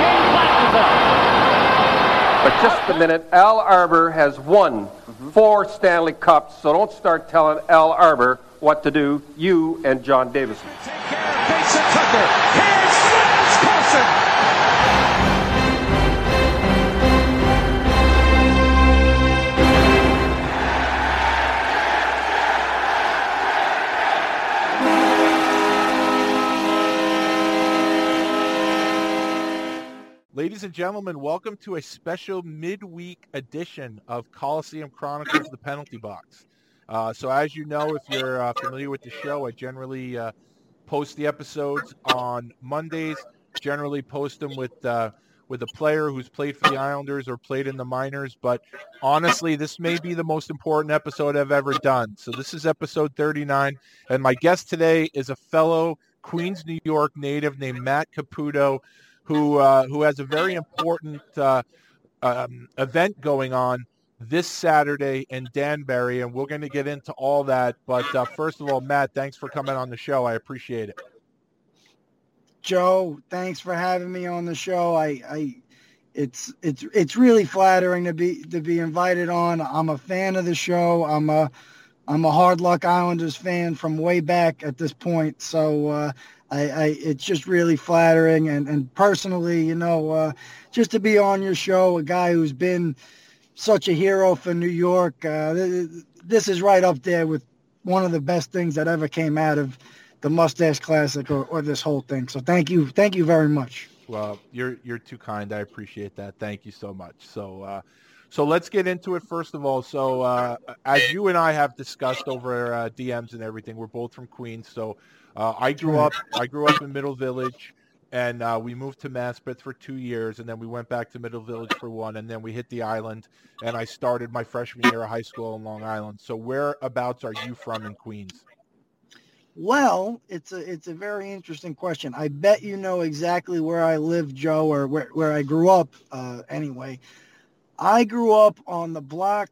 flattens him. But just a minute, Al Arbour has won four Stanley Cups, so don't start telling Al Arbour what to do, you and John Davidson. Take care Mason Tucker. Ladies and gentlemen, welcome to a special midweek edition of Coliseum Chronicles The Penalty Box. Uh, so as you know, if you're uh, familiar with the show, I generally uh, post the episodes on Mondays, generally post them with uh, with a player who's played for the Islanders or played in the minors. But honestly, this may be the most important episode I've ever done. So this is episode 39, and my guest today is a fellow Queens, New York native named Matt Caputo, who uh, who has a very important uh, um, event going on this Saturday in Danbury, and we're going to get into all that. But uh, first of all, Matt, thanks for coming on the show. I appreciate it. Joe, thanks for having me on the show. I, I, it's it's it's really flattering to be to be invited on. I'm a fan of the show. I'm a I'm a Hard Luck Islanders fan from way back at this point. So uh, I, I it's just really flattering and and personally, you know, uh, just to be on your show, a guy who's been such a hero for New York. Uh, this is right up there with one of the best things that ever came out of the Moustache Classic or, or this whole thing. So thank you, thank you very much. Well, you're you're too kind. I appreciate that. Thank you so much. So, uh, so let's get into it first of all. So, uh, as you and I have discussed over uh, DMs and everything, we're both from Queens. So, uh, I grew up I grew up in Middle Village, and uh, we moved to Maspeth for two years, and then we went back to Middle Village for one, and then we hit the island, and I started my freshman year of high school in Long Island. So, whereabouts are you from in Queens? Well, it's a it's a very interesting question. I bet you know exactly where I live, Joe, or where, where I grew up. Uh, anyway, I grew up on the block,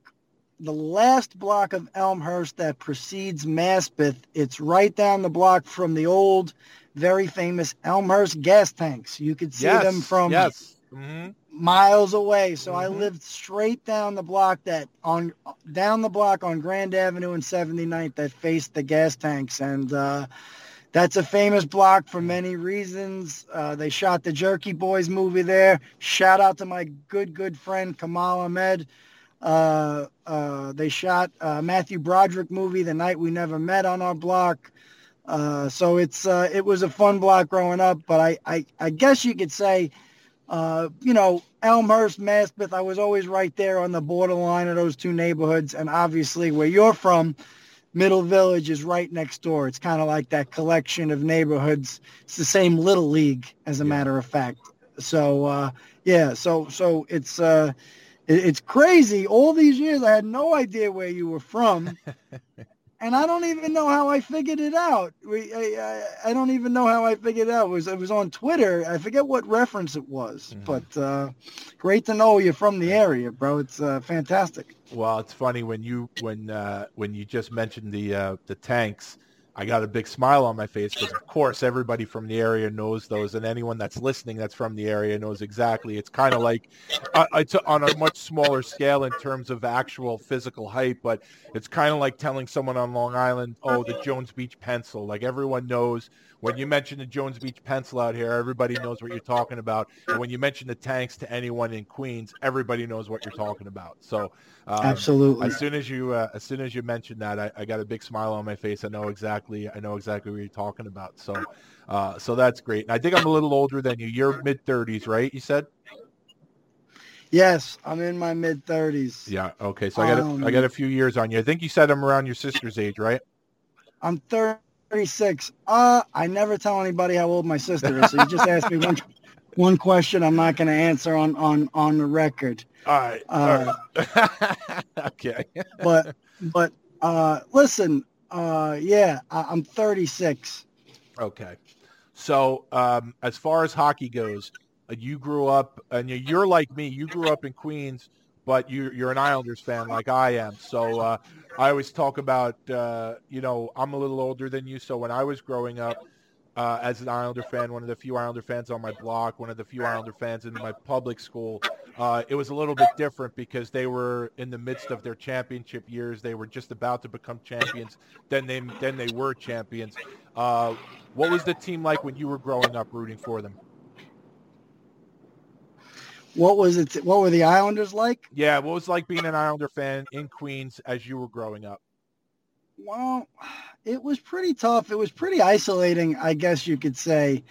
the last block of Elmhurst that precedes Maspeth. It's right down the block from the old, very famous Elmhurst gas tanks. You could see yes, them from yes. Mm-hmm. miles away. So I Mhm. lived straight down the block that on down the block on Grand Avenue and 79th that faced the gas tanks. And uh, that's a famous block for many reasons. Uh, they shot the Jerky Boys movie there. Shout out to my good, good friend Kamal Ahmed. Uh, uh, they shot uh, Matthew Broderick movie, The Night We Never Met on our block. Uh, so it's uh, it was a fun block growing up, but I, I, I guess you could say uh, you know, Elmhurst, Maspeth, I was always right there on the borderline of those two neighborhoods. And obviously where you're from, Middle Village is right next door. It's kind of like that collection of neighborhoods. It's the same little league, as a matter of fact. So, uh, yeah, so, so it's, uh, it's crazy. All these years, I had no idea where you were from. and I don't even know how I figured it out. We, I, I, I don't even know how I figured it out. It was it was on Twitter. I forget what reference it was, Mhm. but uh, great to know you're from the area, bro. It's uh, fantastic. Well, it's funny when you when uh, when you just mentioned the uh, the tanks. I got a big smile on my face because, of course, everybody from the area knows those, and anyone that's listening that's from the area knows exactly. It's kind of like uh, it's on a much smaller scale in terms of actual physical height, but it's kind of like telling someone on Long Island, "Oh, the Jones Beach pencil." Like everyone knows when you mention the Jones Beach pencil out here, everybody knows what you're talking about, and when you mention the tanks to anyone in Queens, everybody knows what you're talking about. So. Um, Absolutely. as soon as you uh, as soon as you mentioned that, I, I got a big smile on my face. I know exactly I know exactly what you're talking about. So uh, so that's great. And I think I'm a little older than you. You're mid 30s, right? You said. Yes, I'm in my mid 30s. Yeah. Okay. So I got a, Um, I got a few years on you. I think you said I'm around your sister's age, right? I'm 36. Uh, I never tell anybody how old my sister is. So you just asked me one. one question I'm not going to answer on on on the record. All right. Uh, All right. okay. But but uh, listen, uh, yeah, I, I'm 36. Okay. So um, as far as hockey goes, uh, you grew up, and you're like me. You grew up in Queens, but you, you're an Islanders fan like I am. So uh, I always talk about, uh, you know, I'm a little older than you. So when I was growing up uh, as an Islander fan, one of the few Islander fans on my block, one of the few Islander fans in my public school, uh, it was a little bit different because they were in the midst of their championship years. They were just about to become champions. Then they then they were champions. Uh, what was the team like when you were growing up rooting for them? What was it? What were the Islanders like? Yeah, what was it like being an Islander fan in Queens as you were growing up? Well, it was pretty tough. It was pretty isolating, I guess you could say.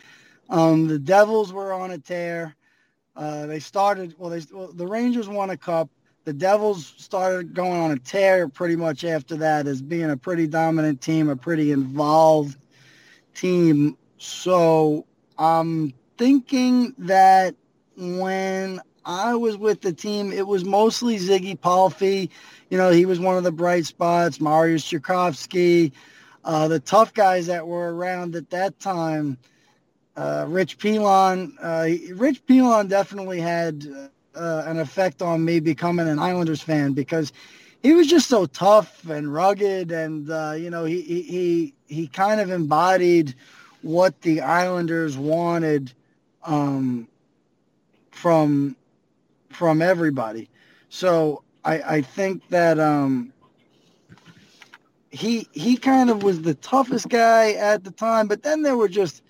Um, the Devils were on a tear. Uh, they started well. They well, the Rangers won a cup. The Devils started going on a tear pretty much after that, as being a pretty dominant team, a pretty involved team. So I'm thinking that when I was with the team, it was mostly Ziggy Palffy. You know, he was one of the bright spots. Mariusz Czerkawski, uh, the tough guys that were around at that time. Uh, Rich Pilon, uh, Rich Pilon definitely had uh, an effect on me becoming an Islanders fan because he was just so tough and rugged, and uh, you know, he he he, he kind of embodied what the Islanders wanted um, from from everybody. So I, I think that um, he he kind of was the toughest guy at the time. But then there were just,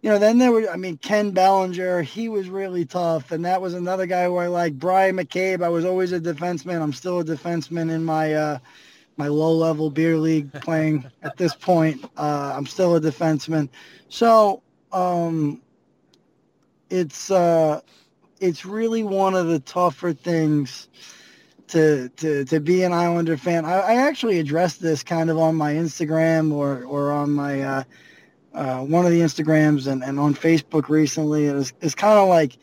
you know, then there were. I mean, Ken Belanger, he was really tough, and that was another guy who I like. Bryan McCabe, I was always a defenseman. I'm still a defenseman in my uh, my low level beer league playing at this point. Uh, I'm still a defenseman. So um, it's uh, it's really one of the tougher things to to to be an Islander fan. I, I actually addressed this kind of on my Instagram or or on my uh, uh, one of the Instagrams and, and on Facebook recently. It's, it's kind of like,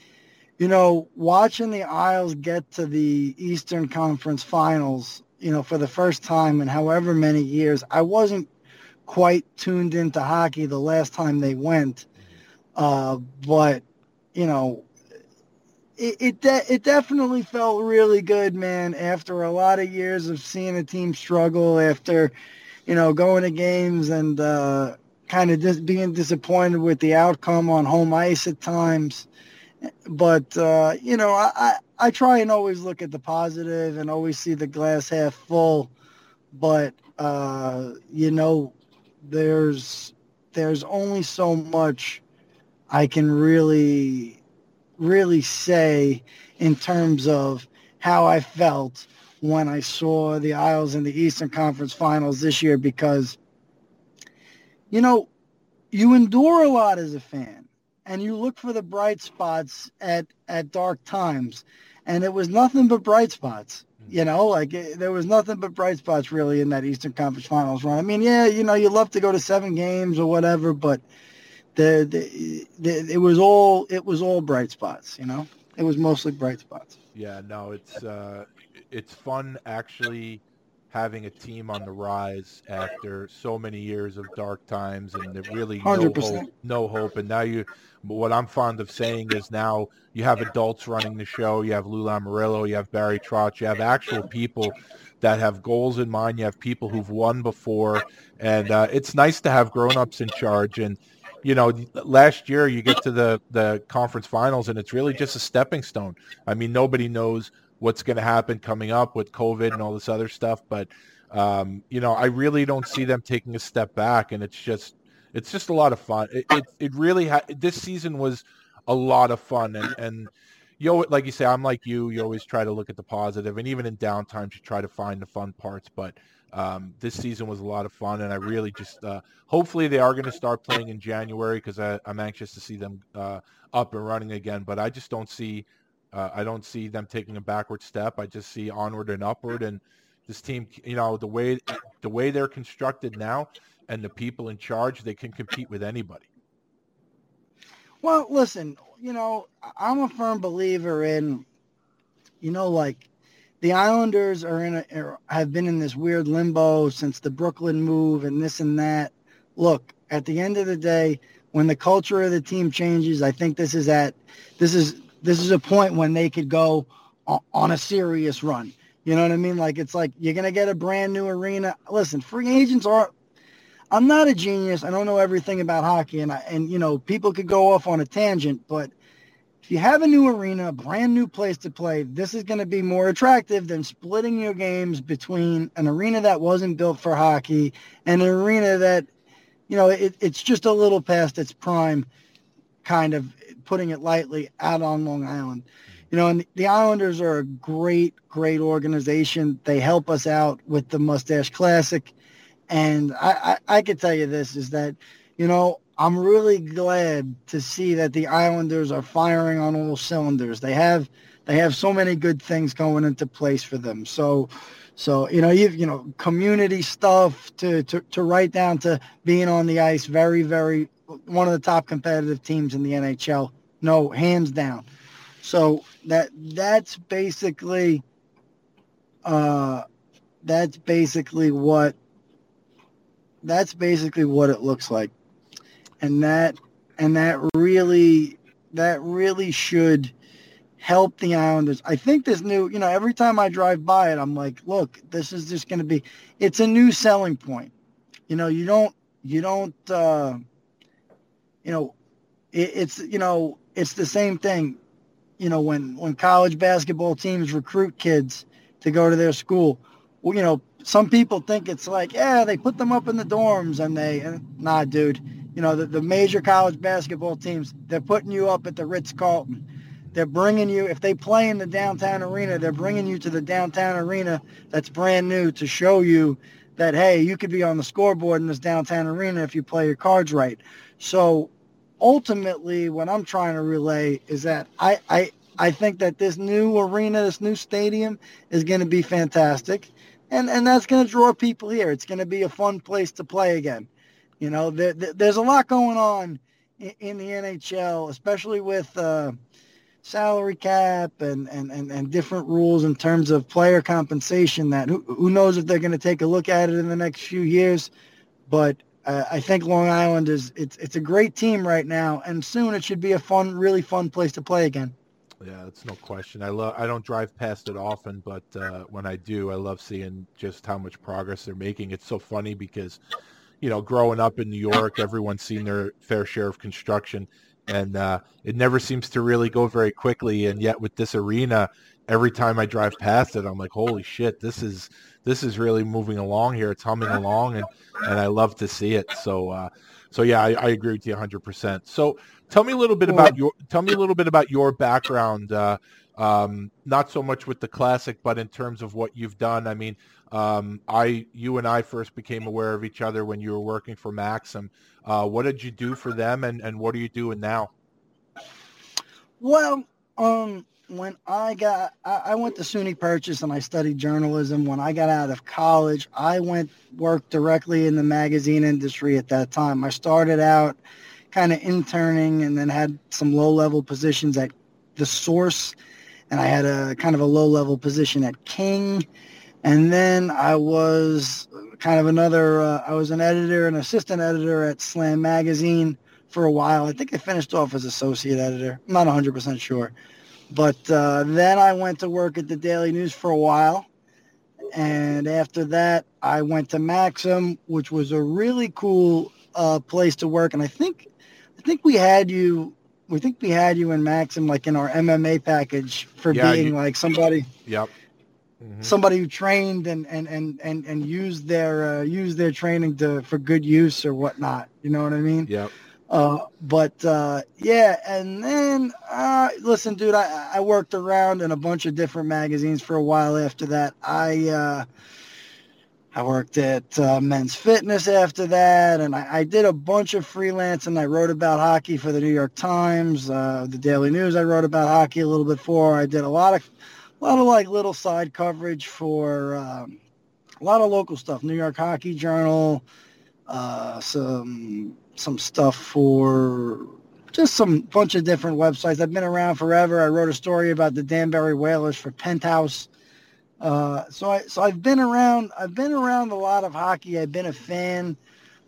you know, watching the Isles get to the Eastern Conference Finals, you know, for the first time in however many years. I wasn't quite tuned into hockey the last time they went, uh, but you know, it it, de- it definitely felt really good, man. After a lot of years of seeing a team struggle, after you know going to games and uh, kind of just being disappointed with the outcome on home ice at times. But uh, you know, I, I I try and always look at the positive and always see the glass half full. But uh, you know, there's there's only so much I can really really say in terms of how I felt when I saw the Isles in the Eastern Conference Finals this year because you know, you endure a lot as a fan and you look for the bright spots at at dark times and it was nothing but bright spots. Mm-hmm. You know, like it, there was nothing but bright spots really in that Eastern Conference Finals run. I mean, yeah, you know, you love to go to seven games or whatever, but the, the, the it was all it was all bright spots. You know, it was mostly bright spots. Yeah, no, it's uh, it's fun actually having a team on the rise after so many years of dark times and really no 100%. hope, no hope. And now you, but what I'm fond of saying is now you have adults running the show. You have Lou Lamoriello, you have Barry Trotz, you have actual people that have goals in mind. You have people who've won before, and uh, it's nice to have grown-ups in charge. And you know, last year you get to the the conference finals, and it's really just a stepping stone. I mean, nobody knows what's going to happen coming up with COVID and all this other stuff, but um, you know, I really don't see them taking a step back, and it's just it's just a lot of fun. It it, it really ha- this season was a lot of fun, and and you like you say, I'm like you. You always try to look at the positive, and even in downtimes, you try to find the fun parts. But um, this season was a lot of fun, and I really just uh, hopefully they are going to start playing in January because I'm anxious to see them uh, up and running again. But I just don't see uh, I don't see them taking a backward step. I just see onward and upward, and this team, you know, the way the way they're constructed now, and the people in charge, they can compete with anybody. Well, listen, you know, I'm a firm believer in, you know, like the Islanders are in a er, have been in this weird limbo since the Brooklyn move and this and that. Look, at the end of the day, when the culture of the team changes, I think this is at this is this is a point when they could go on a serious run. You know what I mean? Like it's like you're gonna get a brand new arena. Listen, free agents are. I'm not a genius. I don't know everything about hockey, and I and you know people could go off on a tangent, but if you have a new arena, a brand new place to play, this is going to be more attractive than splitting your games between an arena that wasn't built for hockey and an arena that, you know, it, it's just a little past its prime, kind of putting it lightly, out on Long Island. You know, and the Islanders are a great, great organization. They help us out with the Moustache Classic. And I, I, I could tell you this is that, you know, I'm really glad to see that the Islanders are firing on all cylinders. They have they have so many good things going into place for them. So so you know you you know community stuff to, to to right down to being on the ice. Very very one of the top competitive teams in the NHL. No hands down. So that that's basically uh that's basically what that's basically what it looks like and that and that really that really should help the Islanders. I think this new, you know, every time I drive by it, I'm like, look, this is just going to be. It's a new selling point. You know, you don't you don't uh, you know, it, it's you know, it's the same thing. You know, when when college basketball teams recruit kids to go to their school, well, you know, some people think it's like, yeah, they put them up in the dorms and they, and, nah, dude you know, the, the major college basketball teams, they're putting you up at the Ritz-Carlton. They're bringing you, if they play in the downtown arena, they're bringing you to the downtown arena that's brand new to show you that, hey, you could be on the scoreboard in this downtown arena if you play your cards right. So ultimately, what I'm trying to relay is that I, I, I think that this new arena, this new stadium is going to be fantastic. And, and that's going to draw people here. It's going to be a fun place to play again. You know, there, there's a lot going on in, in the NHL, especially with uh, salary cap and, and, and, and different rules in terms of player compensation that who, who knows if they're going to take a look at it in the next few years. But uh, I think Long Island is it's it's a great team right now, and soon it should be a fun, really fun place to play again. Yeah, that's no question. I love. I don't drive past it often, but uh, when I do, I love seeing just how much progress they're making. It's so funny because you know, growing up in New York, everyone's seen their fair share of construction, and uh, it never seems to really go very quickly. And yet, with this arena, every time I drive past it, I'm like, holy shit, this is this is really moving along here. It's humming along, and and I love to see it. So, uh, so yeah, I, I agree with you 100. percent So, tell me a little bit about your tell me a little bit about your background. Uh, um, not so much with the classic, but in terms of what you've done. I mean, um, I, you and I first became aware of each other when you were working for Maxim. Uh, what did you do for them, and, and what are you doing now? Well, um, when I got, I, I went to SUNY Purchase and I studied journalism. When I got out of college, I went work directly in the magazine industry at that time. I started out kind of interning and then had some low level positions at the Source, and I had a kind of a low level position at King and then I was kind of another, uh, I was an editor, an assistant editor at Slam Magazine for a while. I think I finished off as associate editor. I'm not 100% sure. But uh, then I went to work at the Daily News for a while. And after that, I went to Maxim, which was a really cool uh, place to work. And I think, I think we had you, we think we had you in Maxim, like in our MMA package for yeah, being you, like somebody. Yep mm-hmm. somebody who trained and and and and, and used their uh, used their training to for good use or whatnot. You know what I mean? Yeah. Uh, but uh, yeah, and then uh, listen, dude, I, I worked around in a bunch of different magazines for a while. After that, I uh, I worked at uh, Men's Fitness after that, and I, I, did a bunch of freelance. And I wrote about hockey for the New York Times, uh, the Daily News. I wrote about hockey a little bit for. I did a lot of a lot of like little side coverage for um, a lot of local stuff. New York Hockey Journal, uh, some some stuff for just some bunch of different websites. I've been around forever. I wrote a story about the Danbury Whalers for Penthouse. Uh, so I so I've been around. I've been around a lot of hockey. I've been a fan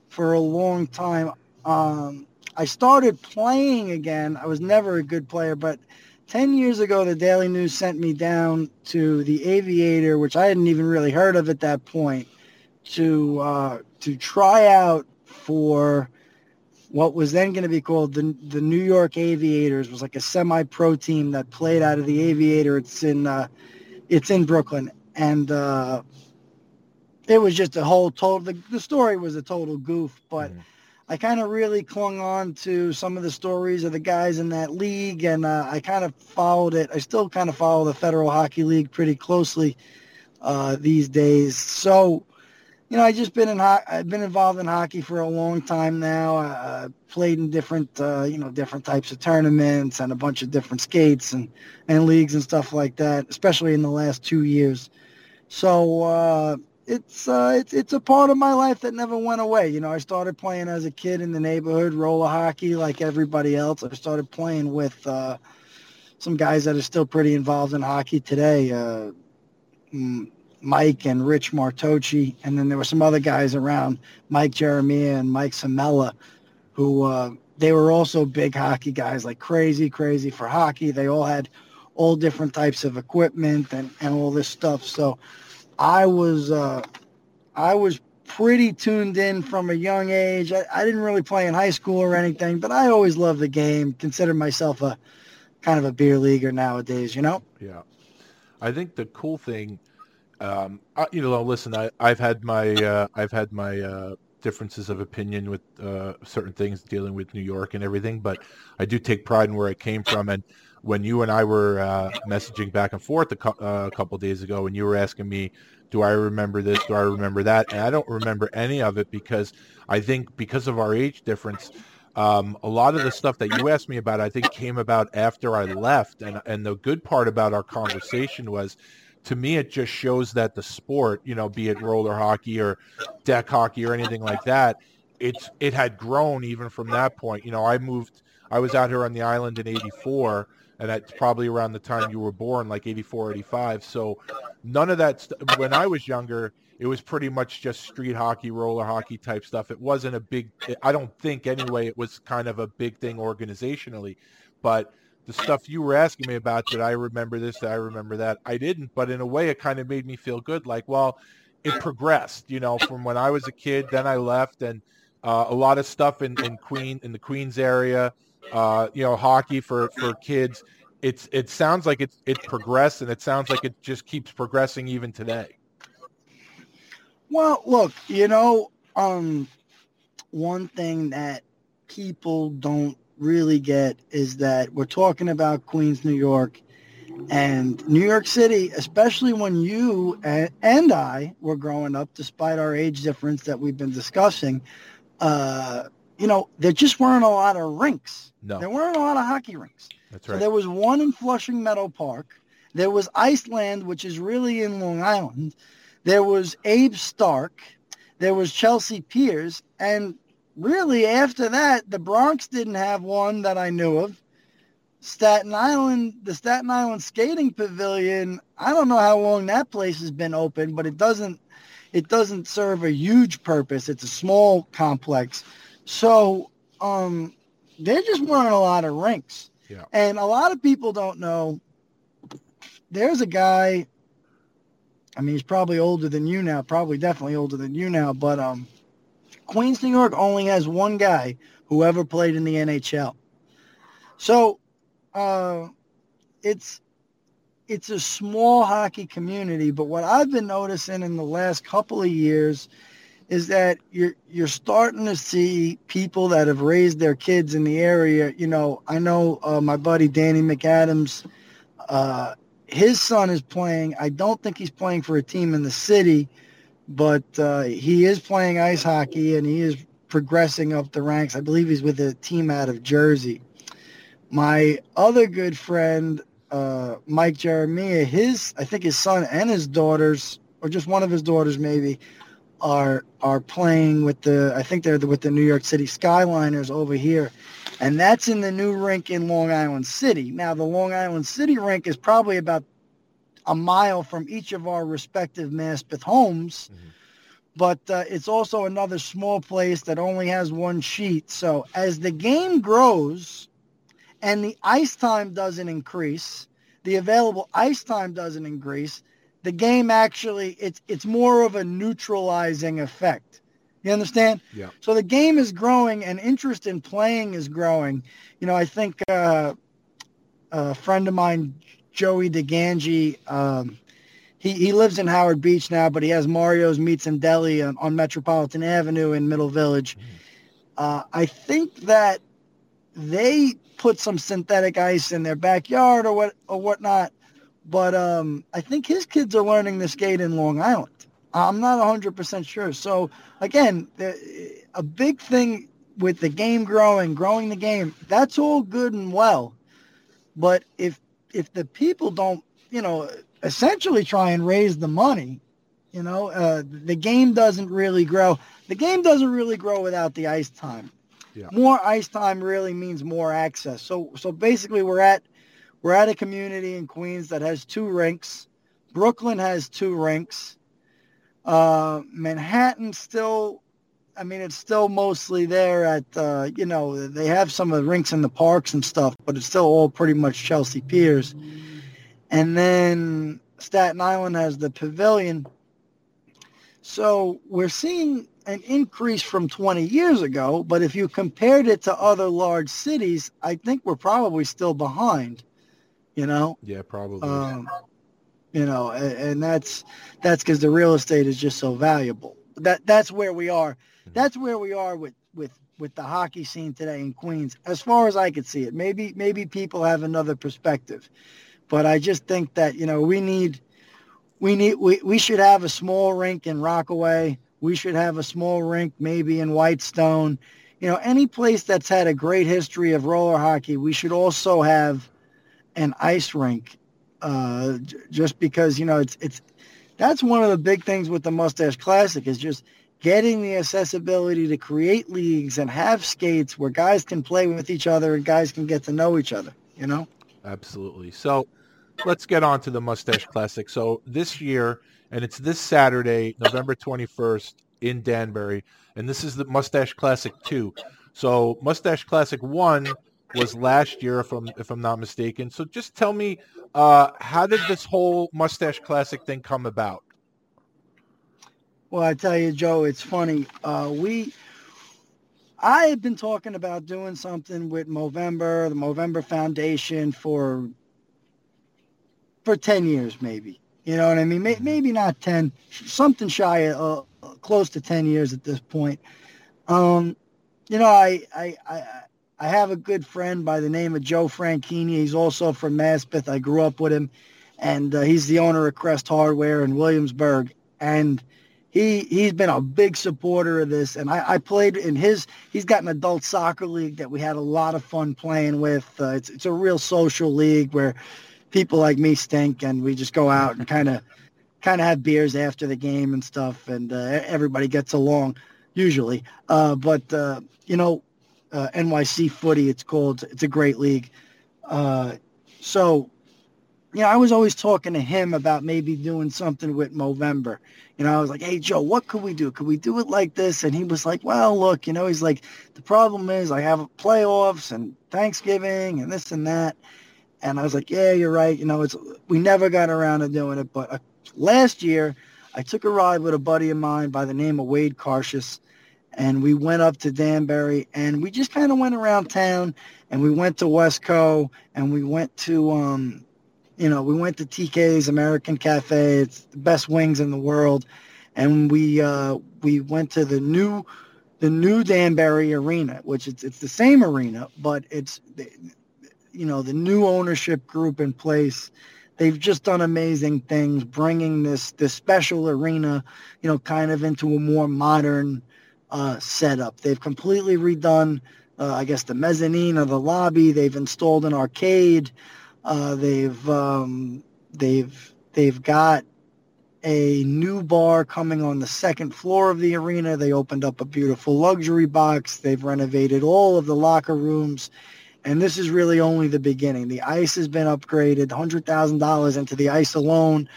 for a long time. Um, I started playing again. I was never a good player, but 10 years ago, the Daily News sent me down to the Aviator, which I hadn't even really heard of at that point, to uh, to try out for what was then going to be called the the New York Aviators. It was like a semi-pro team that played out of the Aviator. It's in uh, it's in Brooklyn, and uh, it was just a whole total. The, the story was a total goof, but. Mm. I kind of really clung on to some of the stories of the guys in that league, and uh, I kind of followed it. I still kind of follow the Federal Hockey League pretty closely uh, these days. So, you know, I just been in ho- I've been involved in hockey for a long time now. Uh, played in different, uh, you know, different types of tournaments and a bunch of different skates and and leagues and stuff like that, especially in the last two years. So uh, it's uh, it's it's a part of my life that never went away. You know, I started playing as a kid in the neighborhood, roller hockey, like everybody else. I started playing with uh, some guys that are still pretty involved in hockey today, uh, Mike and Rich Martocci, and then there were some other guys around, Mike Jeremiah and Mike Samella, who uh, they were also big hockey guys, like crazy, crazy for hockey. They all had all different types of equipment and, and all this stuff. So I was uh, I was pretty tuned in from a young age. I, I, didn't really play in high school or anything, but I always loved the game. Consider myself a kind of a beer leaguer nowadays, you know. Yeah, I think the cool thing, um, I, you know, listen, I, I've had my uh, I've had my uh, differences of opinion with uh, certain things dealing with New York and everything, but I do take pride in where I came from and when you and I were uh, messaging back and forth a, co- uh, a couple days ago, and you were asking me, "Do I remember this? Do I remember that?" And I don't remember any of it because I think because of our age difference, um, a lot of the stuff that you asked me about, I think, came about after I left. And and the good part about our conversation was, to me, it just shows that the sport, you know, be it roller hockey or deck hockey or anything like that, it's it had grown even from that point. You know, I moved. I was out here on the island in '84 and that's probably around the time you were born, like 84, 85. So none of that, st- when I was younger, it was pretty much just street hockey, roller hockey type stuff. It wasn't a big, I don't think anyway, it was kind of a big thing organizationally. But the stuff you were asking me about, did I remember this, did I remember that? I didn't, but in a way it kind of made me feel good. Like, well, it progressed, you know, from when I was a kid, then I left and uh, a lot of stuff in, in Queen, in the Queens area, uh, you know, hockey for, for kids. It's it sounds like it's it progressed, and it sounds like it just keeps progressing even today. Well, look, you know, um, one thing that people don't really get is that we're talking about Queens, New York, and New York City, especially when you and I were growing up, despite our age difference that we've been discussing. Uh, you know, there just weren't a lot of rinks. No. There weren't a lot of hockey rinks. That's right. So there was one in Flushing Meadow Park. There was Iceland, which is really in Long Island. There was Abe Stark. There was Chelsea Piers. And really, after that, the Bronx didn't have one that I knew of. Staten Island, the Staten Island Skating Pavilion, I don't know how long that place has been open, but it doesn't it doesn't serve a huge purpose. It's a small complex. So um, there just weren't a lot of rinks. Yeah. And a lot of people don't know there's a guy, I mean, he's probably older than you now, probably definitely older than you now, but um, Queens, New York only has one guy who ever played in the NHL. So uh, it's it's a small hockey community, but what I've been noticing in the last couple of years – is that you're you're starting to see people that have raised their kids in the area. You know, I know uh, my buddy Danny McAdams. Uh, his son is playing. I don't think he's playing for a team in the city, but uh, he is playing ice hockey and he is progressing up the ranks. I believe he's with a team out of Jersey. My other good friend, uh, Mike Jeremiah, his I think his son and his daughters, or just one of his daughters maybe, are are playing with the I think they're with the New York City Skyliners over here, and that's in the new rink in Long Island City. Now, the Long Island City rink is probably about a mile from each of our respective Maspeth homes, mm-hmm. but uh, it's also another small place that only has one sheet. So as the game grows and the ice time doesn't increase, the available ice time doesn't increase, the game actually it's it's more of a neutralizing effect. You understand? Yeah. So the game is growing and interest in playing is growing. You know, I think uh, a friend of mine, Joey DeGangi, um, he, he lives in Howard Beach now, but he has Mario's Meats and Deli on, on Metropolitan Avenue in Middle Village. Mm. Uh, I think that they put some synthetic ice in their backyard or what or whatnot, but um, I think his kids are learning to skate in Long Island. I'm not 100% sure. So again, a big thing with the game growing, growing the game, that's all good and well. But if if the people don't, you know, essentially try and raise the money, you know, uh, the game doesn't really grow. The game doesn't really grow without the ice time. Yeah. More ice time really means more access. So so basically, we're at we're at a community in Queens that has two rinks. Brooklyn has two rinks. Uh, Manhattan still, I mean, it's still mostly there at, uh, you know, they have some of the rinks in the parks and stuff, but it's still all pretty much Chelsea Piers. And then Staten Island has the pavilion. So we're seeing an increase from 20 years ago, but if you compared it to other large cities, I think we're probably still behind, you know? Yeah, probably. Um, you know, and, and that's that's because the real estate is just so valuable. That that's where we are. Mm-hmm. That's where we are with with with the hockey scene today in Queens, as far as I could see it. Maybe maybe people have another perspective, but I just think that you know we need we need we, we should have a small rink in Rockaway. We should have a small rink maybe in Whitestone. You know, any place that's had a great history of roller hockey, we should also have an ice rink uh, just because you know it's it's that's one of the big things with the Moustache Classic is just getting the accessibility to create leagues and have skates where guys can play with each other and guys can get to know each other. You know. Absolutely. So let's get on to the Moustache Classic. So this year, and it's this Saturday, November 21st in Danbury, and this is the Moustache Classic 2. So Moustache Classic 1 was last year, if I'm if I'm not mistaken. So just tell me, uh, how did this whole Moustache Classic thing come about? Well, I tell you, Joe, it's funny. Uh, we, I had been talking about doing something with Movember, the Movember Foundation, for for ten years, maybe. You know what I mean? Maybe, mm-hmm. maybe not ten, something shy of uh, close to ten years at this point. Um, you know, I, I, I I have a good friend by the name of Joe Franchini. He's also from Maspeth. I grew up with him, and uh, he's the owner of Crest Hardware in Williamsburg. And he he's been a big supporter of this. And I, I played in his. He's got an adult soccer league that we had a lot of fun playing with. Uh, it's it's a real social league where people like me stink, and we just go out and kind of kind of have beers after the game and stuff, and uh, everybody gets along usually. Uh, but uh, you know uh, NYC Footy. It's called. It's a great league. Uh, so, you know, I was always talking to him about maybe doing something with Movember. You know, I was like, "Hey, Joe, what could we do? Could we do it like this?" And he was like, "Well, look, you know, he's like, the problem is I have playoffs and Thanksgiving and this and that." And I was like, "Yeah, you're right. You know, it's we never got around to doing it, but uh, last year." I took a ride with a buddy of mine by the name of Wade Carshus and we went up to Danbury and we just kind of went around town and we went to Westco and we went to um you know we went to TK's American Cafe it's the best wings in the world and we uh we went to the new the new Danbury arena which it's it's the same arena but it's you know the new ownership group in place. They've just done amazing things bringing this this special arena you know kind of into a more modern uh, setup. They've completely redone, uh, I guess, the mezzanine of the lobby. They've installed an arcade. Uh, they've um, they've they've got a new bar coming on the second floor of the arena. They opened up a beautiful luxury box. They've renovated all of the locker rooms. And this is really only the beginning. The ice has been upgraded, $100,000 into the ice alone.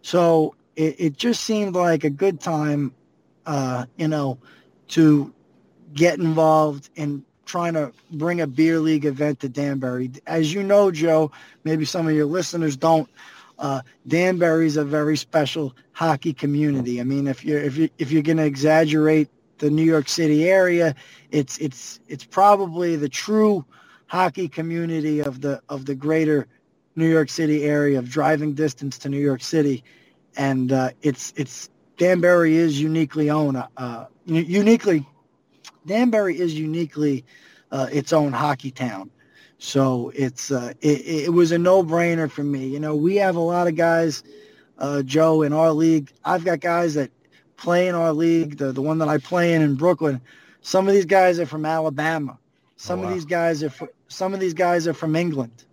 So it, it just seemed like a good time, uh, you know, to get involved in trying to bring a beer league event to Danbury. As you know, Joe, maybe some of your listeners don't. Uh, Danbury is a very special hockey community. I mean, if you're if you if you're going to exaggerate the New York City area, it's it's it's probably the true hockey community of the of the greater New York City area of driving distance to New York City, and uh, it's it's Danbury is uniquely own uh, uniquely Danbury is uniquely uh, its own hockey town. So it's uh, it, it was a no-brainer for me. You know, we have a lot of guys, uh, Joe, in our league. I've got guys that play in our league. The the one that I play in in Brooklyn. Some of these guys are from Alabama. Some oh, wow. of these guys are from, some of these guys are from England.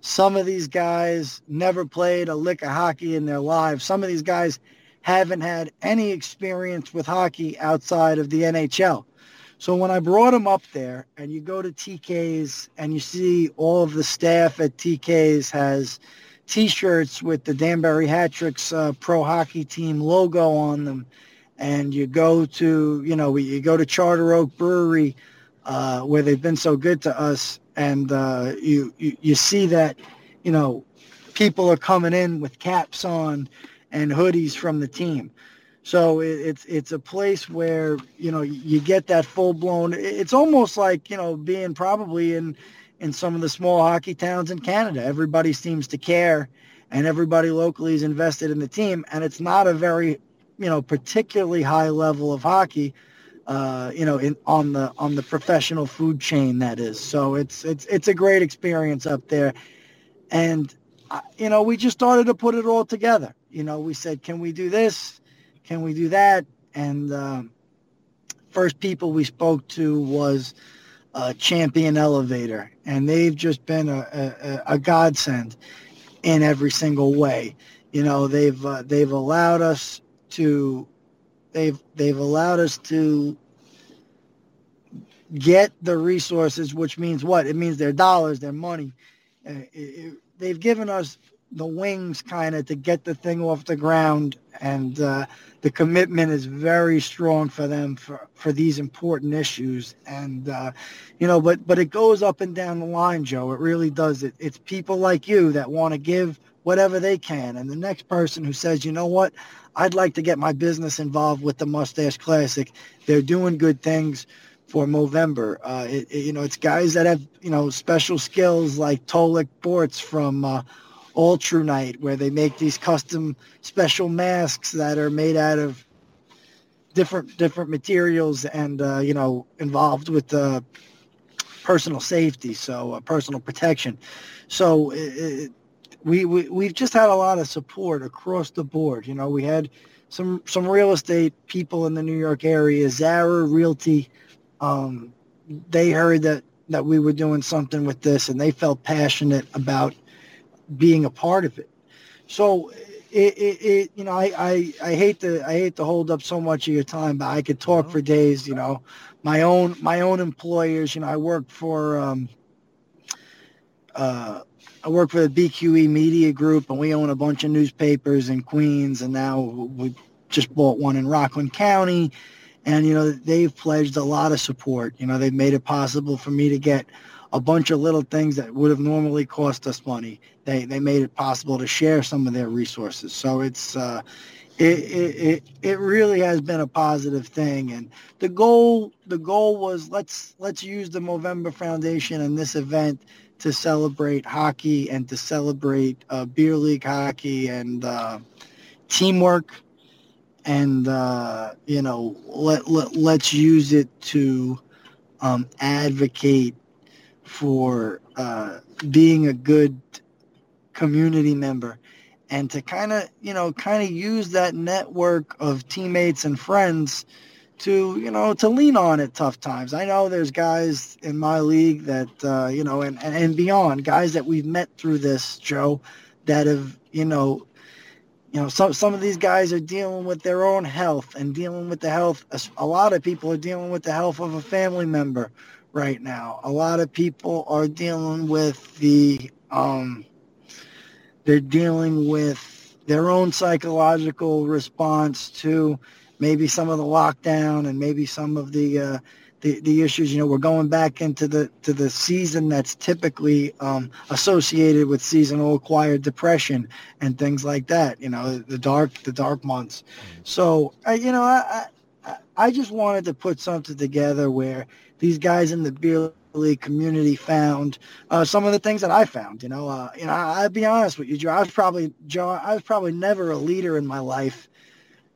Some of these guys never played a lick of hockey in their lives. Some of these guys haven't had any experience with hockey outside of the NHL. So when I brought him up there and you go to TK's and you see all of the staff at TK's has T-shirts with the Danbury Hat-Tricks uh, pro hockey team logo on them, and you go to you know you go to Charter Oak Brewery uh, where they've been so good to us, and uh, you, you you see that you know people are coming in with caps on and hoodies from the team. So it, it's it's a place where you know you get that full blown. It's almost like you know being probably in in some of the small hockey towns in Canada. Everybody seems to care, and everybody locally is invested in the team. And it's not a very you know particularly high level of hockey. Uh, you know, in on the on the professional food chain that is. So it's it's it's a great experience up there, and uh, you know we just started to put it all together. You know, we said, can we do this? Can we do that? And uh, first people we spoke to was uh, Champion Elevator, and they've just been a, a, a, godsend in every single way. You know, they've uh, they've allowed us to they've they've allowed us to get the resources, which means what? It means their dollars, their money. Uh, it, it, they've given us the wings kind of to get the thing off the ground and uh, the commitment is very strong for them for, for these important issues. And uh, you know but but it goes up and down the line joe. It really does. It it's people like you that want to give whatever they can. And the next person who says you know what? I'd like to get my business involved with the moustache classic they're doing good things for Movember. Uh, it, it, you know, it's guys that have, you know, special skills like Tolik Bortz from uh, all True Night, where they make these custom special masks that are made out of different different materials and uh, you know involved with uh, personal safety, so uh, personal protection. So it, we, we we've just had a lot of support across the board. You know, we had some some real estate people in the New York area, Zara Realty. Um, they heard that that we were doing something with this, and they felt passionate about being a part of it. So it, it, it, you know, I, I, I hate to, I hate to hold up so much of your time, but I could talk for days, you know, my own, my own employers, you know, I work for, um, uh, I work for the BQE Media Group, and we own a bunch of newspapers in Queens, and now we just bought one in Rockland County, and you know they've pledged a lot of support. You know they've made it possible for me to get a bunch of little things that would have normally cost us money. They they made it possible to share some of their resources. So it's uh, it, it, it it really has been a positive thing. And the goal the goal was let's let's use the Movember Foundation and this event to celebrate hockey and to celebrate uh, beer league hockey and uh, teamwork and uh, you know let, let let's use it to um, advocate for uh, being a good community member and to kind of you know kind of use that network of teammates and friends to you know to lean on at tough times i know there's guys in my league that uh, you know and, and and beyond guys that we've met through this joe that have you know you know, some some of these guys are dealing with their own health and dealing with the health. A lot of people are dealing with the health of a family member right now. A lot of people are dealing with the um, they're dealing with their own psychological response to maybe some of the lockdown and maybe some of the uh, the, the issues. You know, we're going back into the to the season that's typically um, associated with seasonal acquired depression and things like that. You know, the dark the dark months. So, I, you know, I, I I just wanted to put something together where these guys in the beer league community found uh, some of the things that I found. You know, uh, you know, I, I'll be honest with you, Joe. I was probably Joe. I was probably never a leader in my life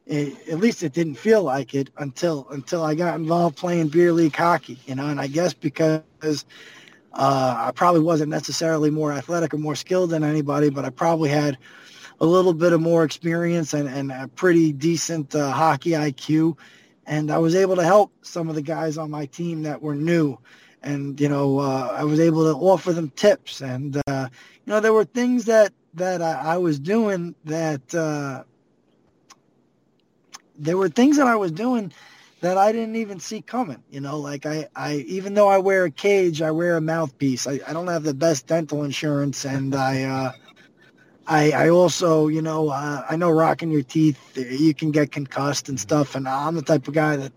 it, at least it didn't feel like it until until I got involved playing beer league hockey, you know. And I guess because uh, I probably wasn't necessarily more athletic or more skilled than anybody, but I probably had a little bit of more experience and, and a pretty decent uh, hockey IQ. And I was able to help some of the guys on my team that were new. And, you know, uh, I was able to offer them tips. And, uh, you know, there were things that, that I, I was doing that, uh, there were things that I was doing that I didn't even see coming. You know, like I, I even though I wear a cage, I wear a mouthpiece. I, I don't have the best dental insurance, and I, uh, I, I also, you know, uh, I know rocking your teeth, you can get concussed and stuff, and I'm the type of guy that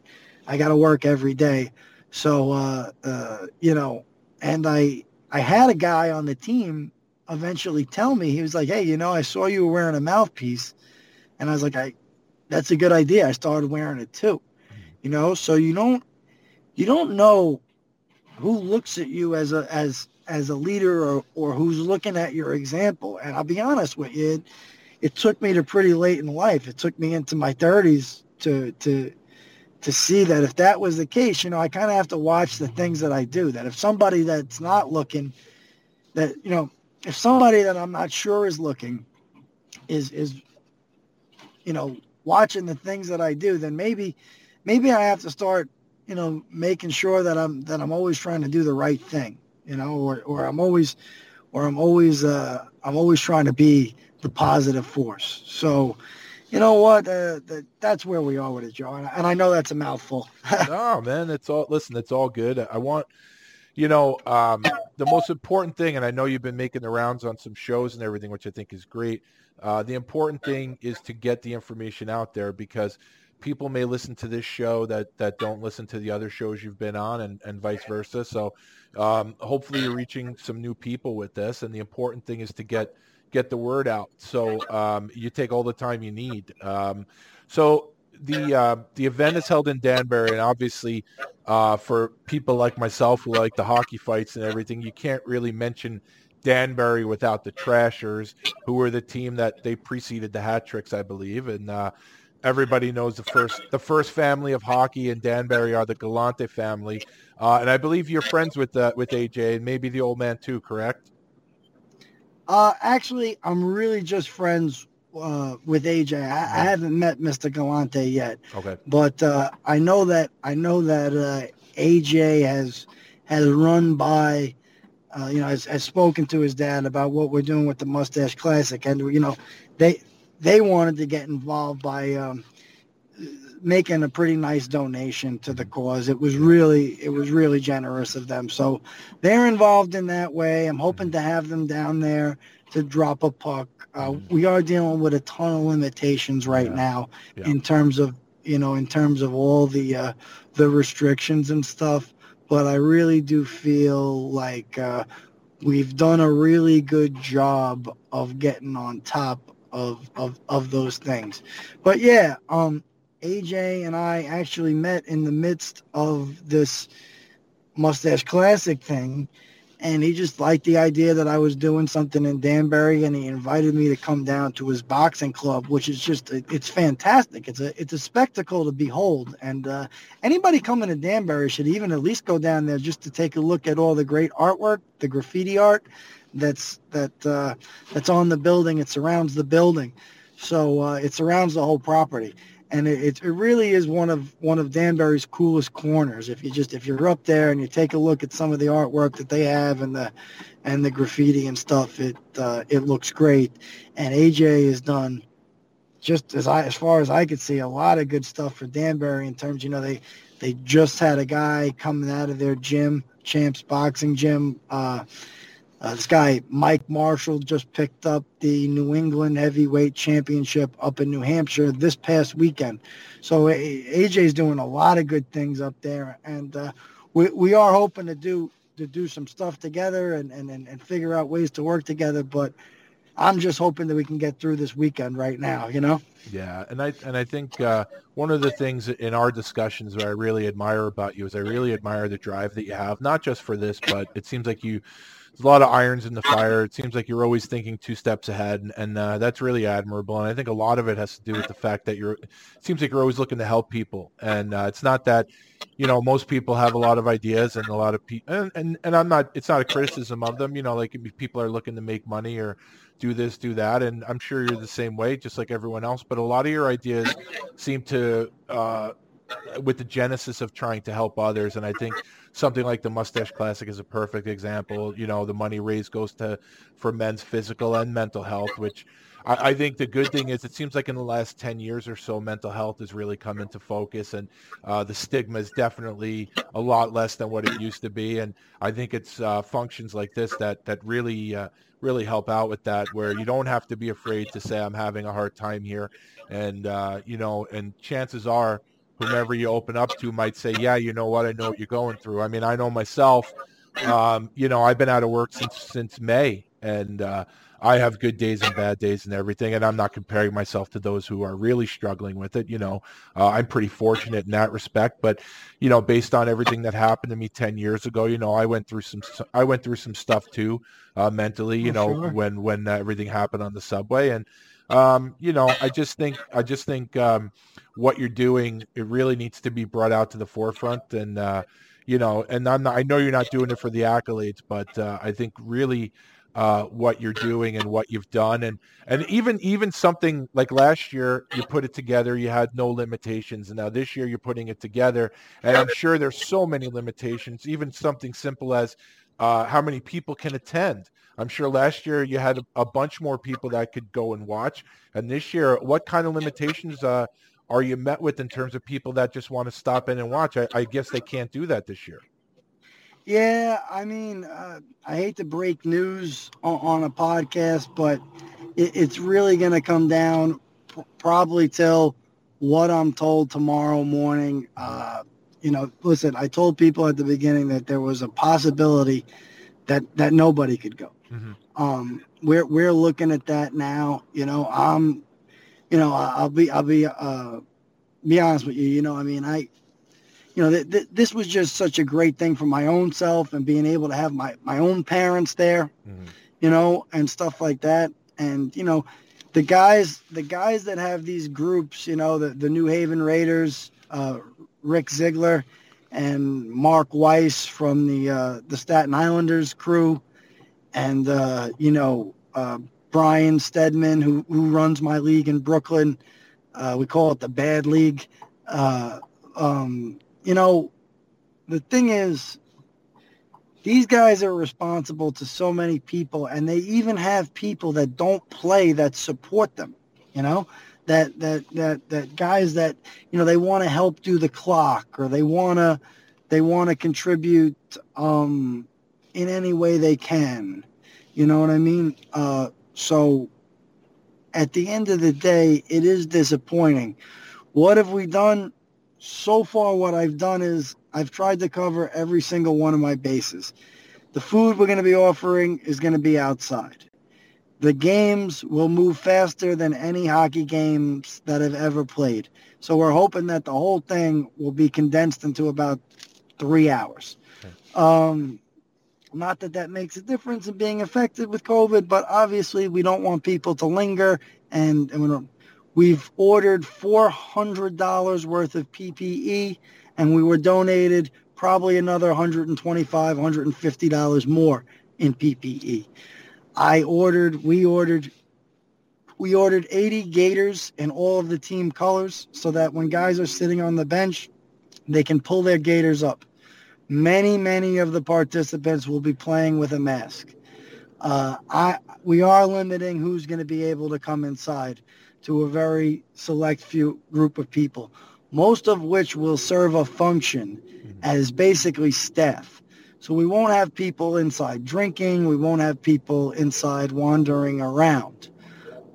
I got to work every day. So, uh, uh, you know, and I, I had a guy on the team eventually tell me he was like, "Hey, you know, I saw you were wearing a mouthpiece," and I was like, "I, that's a good idea. I started wearing it too. You know, so you don't you don't know who looks at you as a as as a leader or, or who's looking at your example. And I'll be honest with you, it, it took me to pretty late in life. It took me into my 30s to to to see that if that was the case, you know, I kind of have to watch the things that I do. That if somebody that's not looking, that you know, if somebody that I'm not sure is looking, is is you know watching the things that I do, then maybe maybe I have to start, you know, making sure that I'm that I'm always trying to do the right thing, you know, or or I'm always or I'm always uh, I'm always trying to be the positive force. So, you know what? Uh, the, that's where we are with it, Joe. And I know that's a mouthful. no, man, it's all. Listen, it's all good. I want, you know, um, the most important thing, and I know you've been making the rounds on some shows and everything, which I think is great. Uh, the important thing is to get the information out there because people may listen to this show that that don't listen to the other shows you've been on and, and vice versa. So um, hopefully you're reaching some new people with this. And the important thing is to get get the word out. So um, you take all the time you need. Um, so the uh, the event is held in Danbury, and obviously uh, for people like myself who like the hockey fights and everything, you can't really mention Danbury without the Trashers, who were the team that they preceded the Hat Tricks, I believe, and uh, everybody knows the first the first family of hockey in Danbury are the Galante family, uh, and I believe you're friends with uh, with AJ and maybe the old man too, correct? Uh, actually, I'm really just friends uh, with AJ. I, I, haven't met Mr. Galante yet. Okay. But uh, I know that I know that uh, AJ has has run by uh, you know, has, has spoken to his dad about what we're doing with the Moustache Classic, and you know, they they wanted to get involved by um, making a pretty nice donation to the cause. It was really it was really generous of them. So they're involved in that way. I'm hoping to have them down there to drop a puck. Uh, mm-hmm. we are dealing with a ton of limitations right yeah. now yeah. in terms of you know in terms of all the uh, the restrictions and stuff but I really do feel like uh, we've done a really good job of getting on top of, of, of those things. But yeah, um, AJ and I actually met in the midst of this Moustache Classic thing and he just liked the idea that I was doing something in Danbury, and he invited me to come down to his boxing club, which is just it's fantastic. It's a it's a spectacle to behold, and uh, anybody coming to Danbury should even at least go down there just to take a look at all the great artwork, the graffiti art that's that uh, that's on the building. It surrounds the building, so uh, it surrounds the whole property and it, it really is one of one of Danbury's coolest corners. If you just if you're up there and you take a look at some of the artwork that they have and the and the graffiti and stuff, it uh, it looks great. And AJ has done just as I as far as I could see, a lot of good stuff for Danbury in terms. You know, they they just had a guy coming out of their gym, Champs Boxing Gym. Uh, uh, this guy, Mike Marshall, just picked up the New England Heavyweight Championship up in New Hampshire this past weekend. So AJ's doing a lot of good things up there, and uh, we we are hoping to do to do some stuff together and, and, and, figure out ways to work together. But I'm just hoping that we can get through this weekend right now, you know? Yeah, and I and I think uh, one of the things in our discussions that I really admire about you is I really admire the drive that you have, not just for this, but it seems like you there's a lot of irons in the fire. It seems like you're always thinking two steps ahead, and, and uh, that's really admirable. And I think a lot of it has to do with the fact that you're. It seems like you're always looking to help people, and uh, it's not that, you know, most people have a lot of ideas and a lot of people, and, and and I'm not. It's not a criticism of them. You know, like people are looking to make money or do this, do that, and I'm sure you're the same way, just like everyone else. But a lot of your ideas seem to. Uh, with the genesis of trying to help others. And I think something like the Moustache Classic is a perfect example. You know, the money raised goes to for men's physical and mental health, which I, I, think the good thing is it seems like in the last 10 years or so, mental health has really come into focus and uh, the stigma is definitely a lot less than what it used to be. And I think it's uh, functions like this that, that really, uh, really help out with that, where you don't have to be afraid to say, I'm having a hard time here. And, uh, you know, and chances are, whomever you open up to might say, yeah, you know what, I know what you're going through. I mean, I know myself, um, you know, I've been out of work since, since May and, uh, I have good days and bad days and everything, and I'm not comparing myself to those who are really struggling with it. You know, uh, I'm pretty fortunate in that respect, but you know, based on everything that happened to me 10 years ago, you know, I went through some, I went through some stuff too, uh, mentally, you oh, know, sure. when, when everything happened on the subway. And, um, you know, I just think, I just think, um, what you're doing, it really needs to be brought out to the forefront. And, uh, you know, and I'm not, I know you're not doing it for the accolades, but uh, I think really uh, what you're doing and what you've done. And, and even, even something like last year, you put it together, you had no limitations. And now this year you're putting it together. And I'm sure there's so many limitations, even something simple as uh, how many people can attend. I'm sure last year you had a, bunch more people that could go and watch. And this year, what kind of limitations uh, are you met with in terms of people that just want to stop in and watch? I, I guess they can't do that this year. Yeah, I mean, uh, I hate to break news on, on a podcast, but it, it's really going to come down probably till what I'm told tomorrow morning. Uh, you know, listen, I told people at the beginning that there was a possibility that that nobody could go. Mm-hmm. Um, we're we're looking at that now. You know, I'm you know, I'll be, I'll be, uh, be honest with you. You know, I mean, I, you know, th- th- this was just such a great thing for my own self and being able to have my, my own parents there, mm-hmm. you know, and stuff like that. And, you know, the guys, the guys that have these groups, you know, the, the New Haven Raiders, uh, Rick Ziegler and Mark Weiss from the, uh, the Staten Islanders crew and, uh, you know, uh, Brian Stedman, who, who runs my league in Brooklyn. Uh, we call it the Bad League. Uh, um, you know, the thing is, these guys are responsible to so many people, and they even have people that don't play that support them. You know, that that that that guys that you know they want to help do the clock, or they want to they want to contribute um, in any way they can. You know what I mean? Uh, so at the end of the day, it is disappointing. What have we done? So far, what I've done is I've tried to cover every single one of my bases. The food we're going to be offering is going to be outside. The games will move faster than any hockey games that I've ever played. So we're hoping that the whole thing will be condensed into about three hours. Um, not that that makes a difference in being affected with COVID, but obviously we don't want people to linger. And, and we've ordered $400 worth of PPE, and we were donated probably another $125, $150 more in PPE. I ordered, we ordered, we ordered 80 Gaiters in all of the team colors so that when guys are sitting on the bench, they can pull their Gaiters up many, many of the participants will be playing with a mask. Uh, I we are limiting who's going to be able to come inside. to a very select few group of people, most of which will serve a function as basically staff. So we won't have people inside drinking. We won't have people inside wandering around.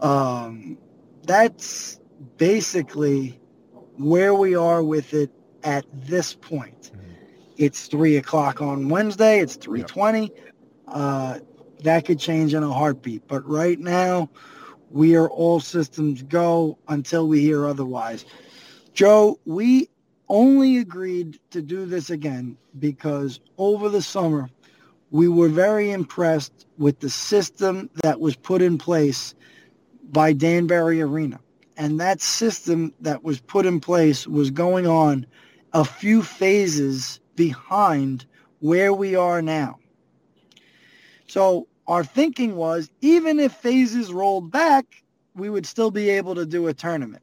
Um, that's basically where we are with it at this point. It's three o'clock on Wednesday. It's three twenty. Uh, that could change in a heartbeat. But right now, we are all systems go until we hear otherwise. Joe, we only agreed to do this again because over the summer, we were very impressed with the system that was put in place by Danbury Arena. And that system that was put in place was going on a few phases behind where we are now. So our thinking was even if phases rolled back, we would still be able to do a tournament.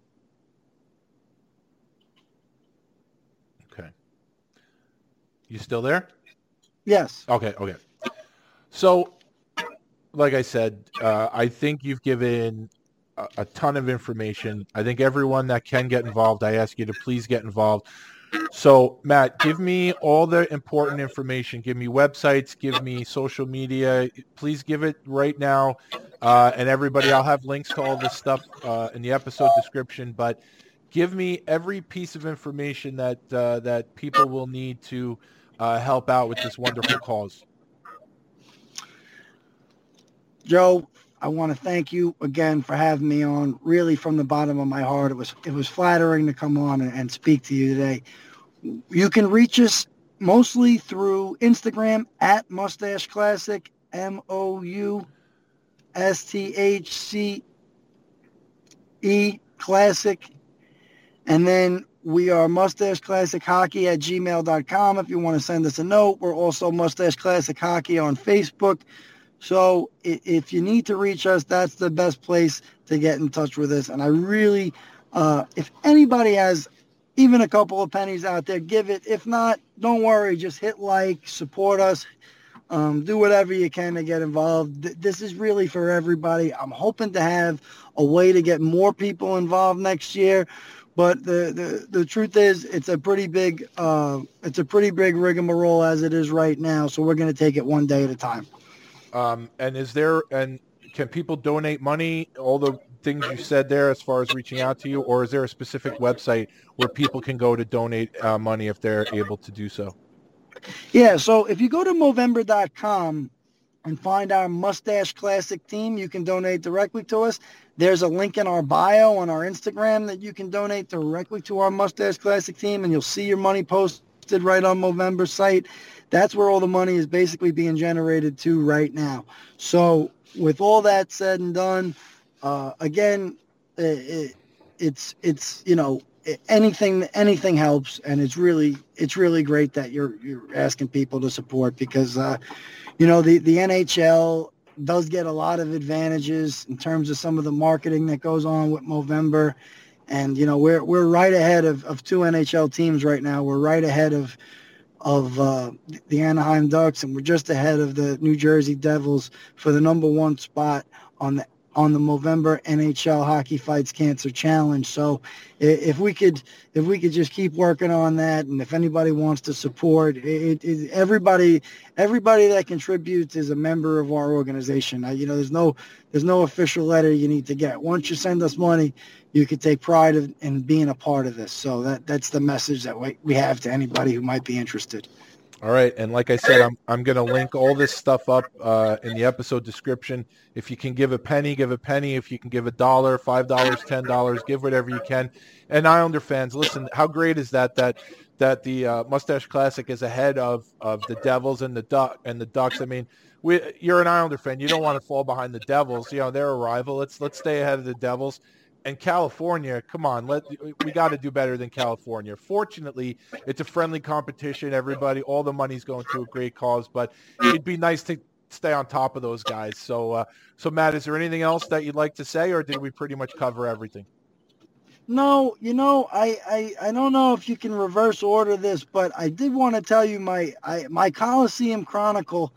Okay. You still there? Yes. Okay, okay. So, like I said, uh, I think you've given a, a ton of information. I think everyone that can get involved, I ask you to please get involved. So, Matt, give me all the important information. Give me websites. Give me social media. Please give it right now. Uh, and everybody, I'll have links to all this stuff uh, in the episode description. But give me every piece of information that uh, that people will need to uh, help out with this wonderful cause. Joe, I want to thank you again for having me on. Really, from the bottom of my heart, it was it was flattering to come on and, and speak to you today. You can reach us mostly through Instagram at Moustache Classic, M O U S T H C E Classic. And then we are Moustache Classic Hockey at gmail.com if you want to send us a note. We're also Moustache Classic Hockey on Facebook. So if you need to reach us, that's the best place to get in touch with us. And I really, uh, if anybody has even a couple of pennies out there, give it. If not, don't worry. Just hit like, support us, um, do whatever you can to get involved. Th- this is really for everybody. I'm hoping to have a way to get more people involved next year. But the, the, the truth is, it's a pretty big uh, it's a pretty big rigmarole as it is right now. So we're going to take it one day at a time. Um, and is there and can people donate money? All the things you said there, as far as reaching out to you, or is there a specific website where people can go to donate uh, money if they're able to do so? Yeah. So if you go to Movember.com and find our Moustache Classic team, you can donate directly to us. There's a link in our bio on our Instagram that you can donate directly to our Moustache Classic team, and you'll see your money posted right on Movember site. That's where all the money is basically being generated to right now. So with all that said and done, uh, again, it, it's it's you know anything anything helps, and it's really it's really great that you're you're asking people to support because uh, you know the the NHL does get a lot of advantages in terms of some of the marketing that goes on with Movember. And you know we're we're right ahead of, of two NHL teams right now. We're right ahead of of uh, the Anaheim Ducks, and we're just ahead of the New Jersey Devils for the number one spot on the on the Movember NHL Hockey Fights Cancer Challenge. So if we could if we could just keep working on that, and if anybody wants to support, it, it, everybody everybody that contributes is a member of our organization. you know, there's no there's no official letter you need to get. Once you send us money, you could take pride in being a part of this. So that that's the message that we, we have to anybody who might be interested. All right, and like I said, I'm I'm going to link all this stuff up uh, in the episode description. If you can give a penny, give a penny. If you can give a dollar, five dollars, ten dollars, give whatever you can. And Islander fans, listen, how great is that that that the uh, Moustache Classic is ahead of, of the Devils and the Duck and the Ducks. I mean, we, you're an Islander fan. You don't want to fall behind the Devils. You know they're a rival. Let's let's stay ahead of the Devils and California, come on, let we got to do better than California. Fortunately, it's a friendly competition. Everybody, all the money's going to a great cause, but it'd be nice to stay on top of those guys. So, uh, so Matt, is there anything else that you'd like to say, or did we pretty much cover everything? No, you know, I, I, I don't know if you can reverse order this, but I did want to tell you my I, my Coliseum Chronicle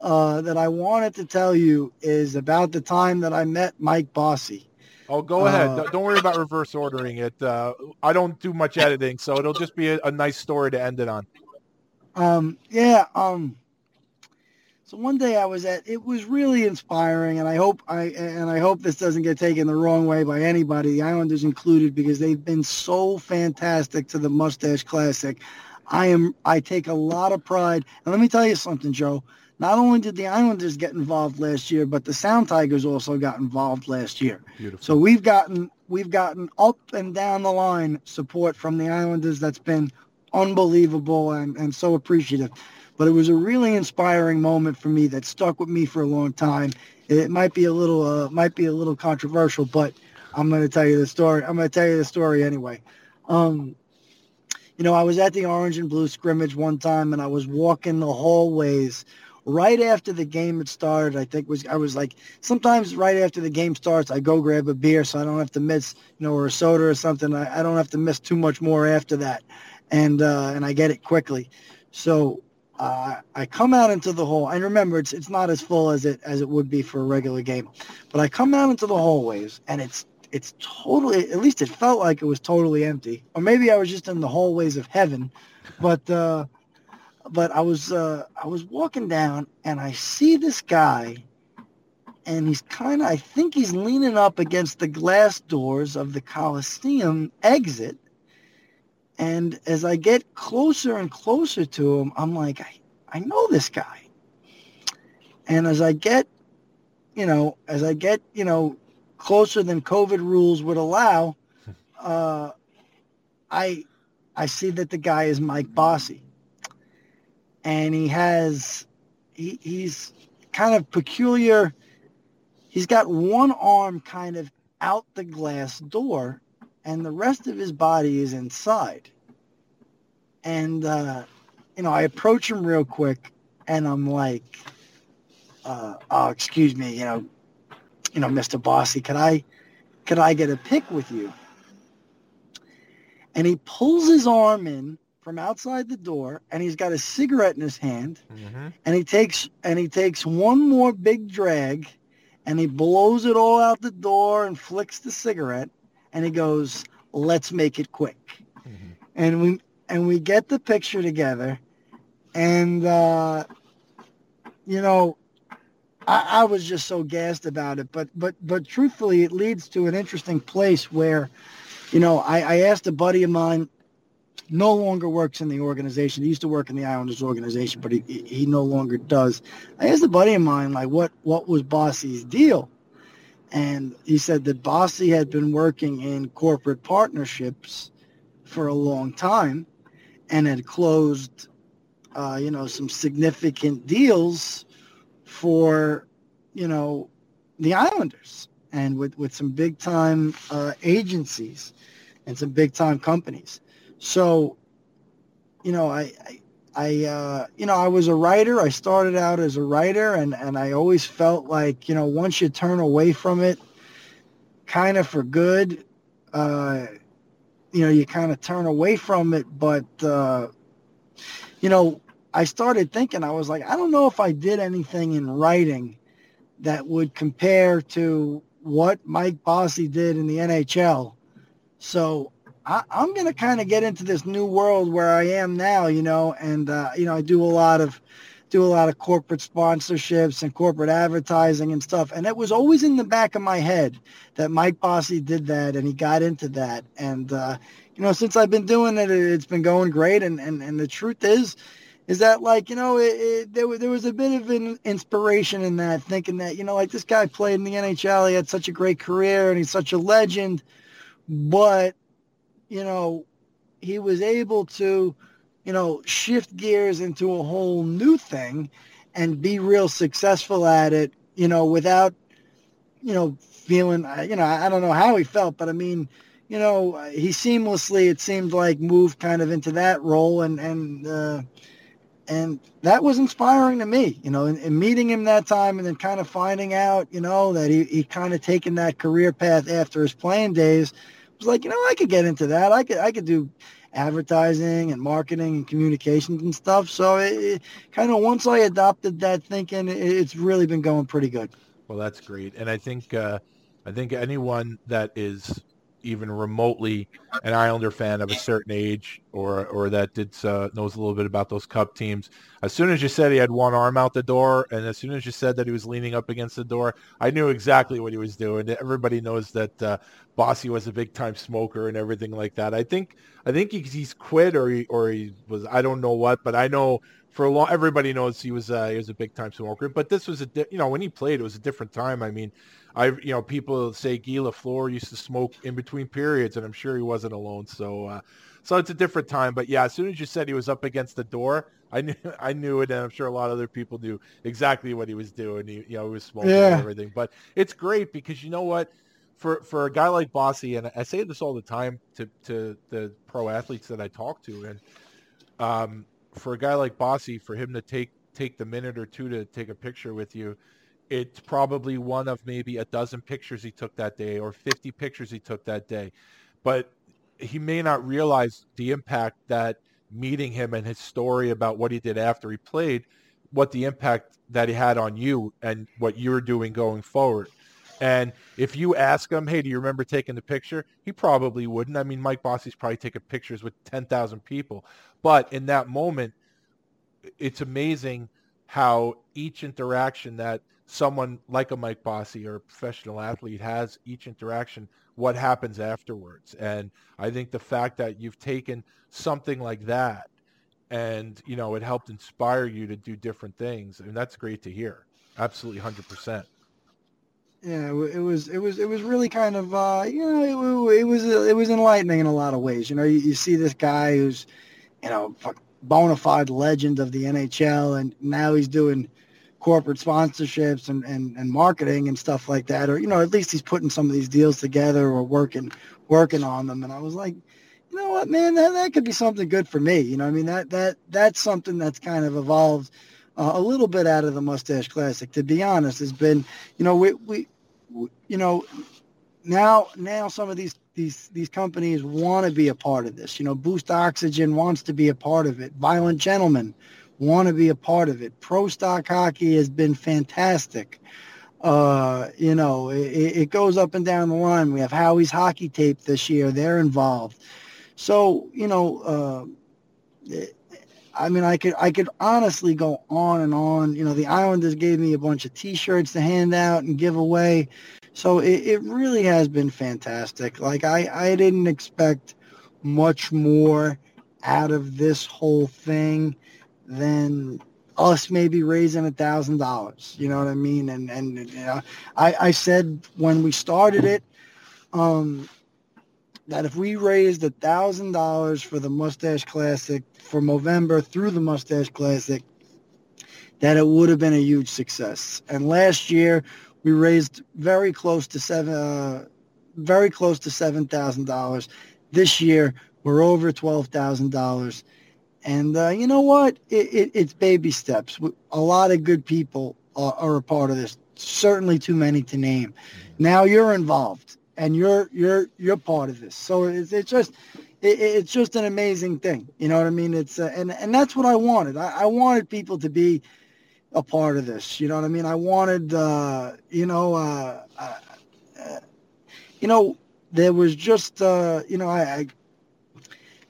uh, that I wanted to tell you is about the time that I met Mike Bossy. Oh, go ahead. Uh, Don't- worry about reverse ordering it. Uh, I don't do much editing, so it'll just be a, a nice story to end it on. Um, yeah. Um, so one day I was at. It was really inspiring, and I hope I and I hope this doesn't get taken the wrong way by anybody, the Islanders included, because they've been so fantastic to the Moustache Classic. I am. I take a lot of pride, and let me tell you something, Joe. Not only did the Islanders get involved last year, but the Sound Tigers also got involved last year. Beautiful. So we've gotten we've gotten up and down the line support from the Islanders that's been unbelievable and, and so appreciative. But it was a really inspiring moment for me that stuck with me for a long time. It might be a little uh, might be a little controversial, but I'm going to tell you the story. I'm going to tell you the story anyway. Um, you know, I was at the Orange and Blue scrimmage one time, and I was walking the hallways right after the game had started. I think was I was like sometimes right after the game starts, I go grab a beer so I don't have to miss, you know, or a soda or something. I, I don't have to miss too much more after that, and uh, and I get it quickly. So uh, I come out into the hall. And remember, it's it's not as full as it as it would be for a regular game, but I come out into the hallways, and it's it's totally. At least it felt like it was totally empty, or maybe I was just in the hallways of heaven, but. Uh, but I was uh, I was walking down and I see this guy, and he's kind of I think he's leaning up against the glass doors of the Coliseum exit. And as I get closer and closer to him, I'm like, I, I know this guy. And as I get, you know, as I get, you know, closer than COVID rules would allow, uh, I I see that the guy is Mike Bossy and he has he, he's kind of peculiar. He's got one arm kind of out the glass door and the rest of his body is inside. And uh, you know i approach him real quick and i'm like uh, oh excuse me you know you know mr bossy could i could i get a pic with you? And he pulls his arm in from outside the door and he's got a cigarette in his hand Mm-hmm. and he takes and he takes one more big drag and he blows it all out the door and flicks the cigarette and he goes let's make it quick Mm-hmm. and we and we get the picture together and uh you know I, I was just so gassed about it but but but truthfully it leads to an interesting place where you know i i asked a buddy of mine no longer works in the organization. He used to work in the Islanders organization, but he he no longer does. I asked a buddy of mine like what what was Bossy's deal, and he said that Bossy had been working in corporate partnerships for a long time, and had closed, uh, you know, some significant deals for, you know, the Islanders and with with some big time uh, agencies and some big time companies. So, you know, I, I, I uh, you know, I was a writer. I started out as a writer, and and I always felt like, you know, once you turn away from it, kind of for good, uh, you know, you kind of turn away from it. But, uh, you know, I started thinking, I was like, I don't know if I did anything in writing that would compare to what Mike Bossy did in the NHL. So I, I'm going to kind of get into this new world where I am now, you know, and uh, you know I do a lot of do a lot of corporate sponsorships and corporate advertising and stuff, and it was always in the back of my head that Mike Bossy did that and he got into that, and uh, you know since I've been doing it, it's been going great, and and, and the truth is. Is that like you know it, it, there was there was a bit of an inspiration in that thinking that you know like this guy played in the NHL he had such a great career and he's such a legend, but you know, he was able to, you know, shift gears into a whole new thing and be real successful at it, you know, without, you know, feeling, you know, I don't know how he felt, but I mean, you know, he seamlessly, it seemed like, moved kind of into that role and, and, uh, and that was inspiring to me, you know, and, and meeting him that time and then kind of finding out, you know, that he, he kind of taken that career path after his playing days was like, you know, I could get into that. I could I could do advertising and marketing and communications and stuff. So it, it kind of once I adopted that thinking, it, it's really been going pretty good. Well, that's great, and I think uh, I think anyone that is even remotely an Islander fan of a certain age or or that did uh, knows a little bit about those Cup teams. As soon as you said he had one arm out the door, and as soon as you said that he was leaning up against the door, I knew exactly what he was doing. Everybody knows that uh, Bossy was a big time smoker and everything like that. I think I think he's quit or he or he was I don't know what, but I know for a long everybody knows he was uh, he was a big time smoker. But this was a you know when he played it was a different time. I mean I, you know, people say Guy Lafleur used to smoke in between periods, and I'm sure he wasn't alone. So, uh, so it's a different time. But yeah, as soon as you said he was up against the door, I knew, I knew it, and I'm sure a lot of other people knew exactly what he was doing. He, you know, he was smoking yeah. and everything. But it's great because you know what, for for a guy like Bossy, and I say this all the time to to the pro athletes that I talk to, and um, for a guy like Bossy, for him to take take the minute or two to take a picture with you it's probably one of maybe a dozen pictures he took that day or 50 pictures he took that day. But he may not realize the impact that meeting him and his story about what he did after he played, what the impact that he had on you and what you're doing going forward. And if you ask him, hey, do you remember taking the picture? He probably wouldn't. I mean, Mike Bossy's probably taking pictures with 10,000 people. But in that moment, it's amazing how each interaction that – someone like a Mike Bossy or a professional athlete has each interaction, what happens afterwards. And I think the fact that you've taken something like that and, you know, it helped inspire you to do different things. and that's great to hear. Absolutely 100%. Yeah, it was it was it was really kind of uh, you know it, it was it was enlightening in a lot of ways. You know, you, you see this guy who's you know bona fide legend of the NHL, and now he's doing corporate sponsorships and, and, and marketing and stuff like that or you know at least he's putting some of these deals together or working working on them. And i was like you know what man that, that could be something good for me. You know i mean? That that that's something that's kind of evolved uh, a little bit out of the moustache classic to be honest has been you know we, we, we you know now now some of these these these companies want to be a part of this. You know boost oxygen wants to be a part of it. Violent gentlemen want to be a part of it. Pro stock hockey has been fantastic. Uh, you know, it, it, goes up and down the line. We have Howie's hockey tape this year. They're involved. So, you know, uh, I mean, I could I could honestly go on and on. You know, the Islanders gave me a bunch of T-shirts to hand out and give away. So it, it really has been fantastic. Like I, I didn't expect much more out of this whole thing than us maybe raising a thousand dollars. You know what I mean? And and you know, I I said when we started it, um, that if we raised a thousand dollars for the Moustache Classic for Movember through the Moustache Classic, that it would have been a huge success. And last year we raised very close to seven, uh, very close to seven thousand dollars. This year we're over twelve thousand dollars and uh, you know what? It, it, it's baby steps. A lot of good people are, are, a part of this. Certainly too many to name. Mm-hmm. Now you're involved, and you're you're you're part of this. So it's, it's just it, it's just an amazing thing. You know what I mean? It's uh, and and that's what I wanted. I, I, wanted people to be a part of this. You know what I mean? I wanted uh, you know uh, uh, uh you know there was just uh, you know I, I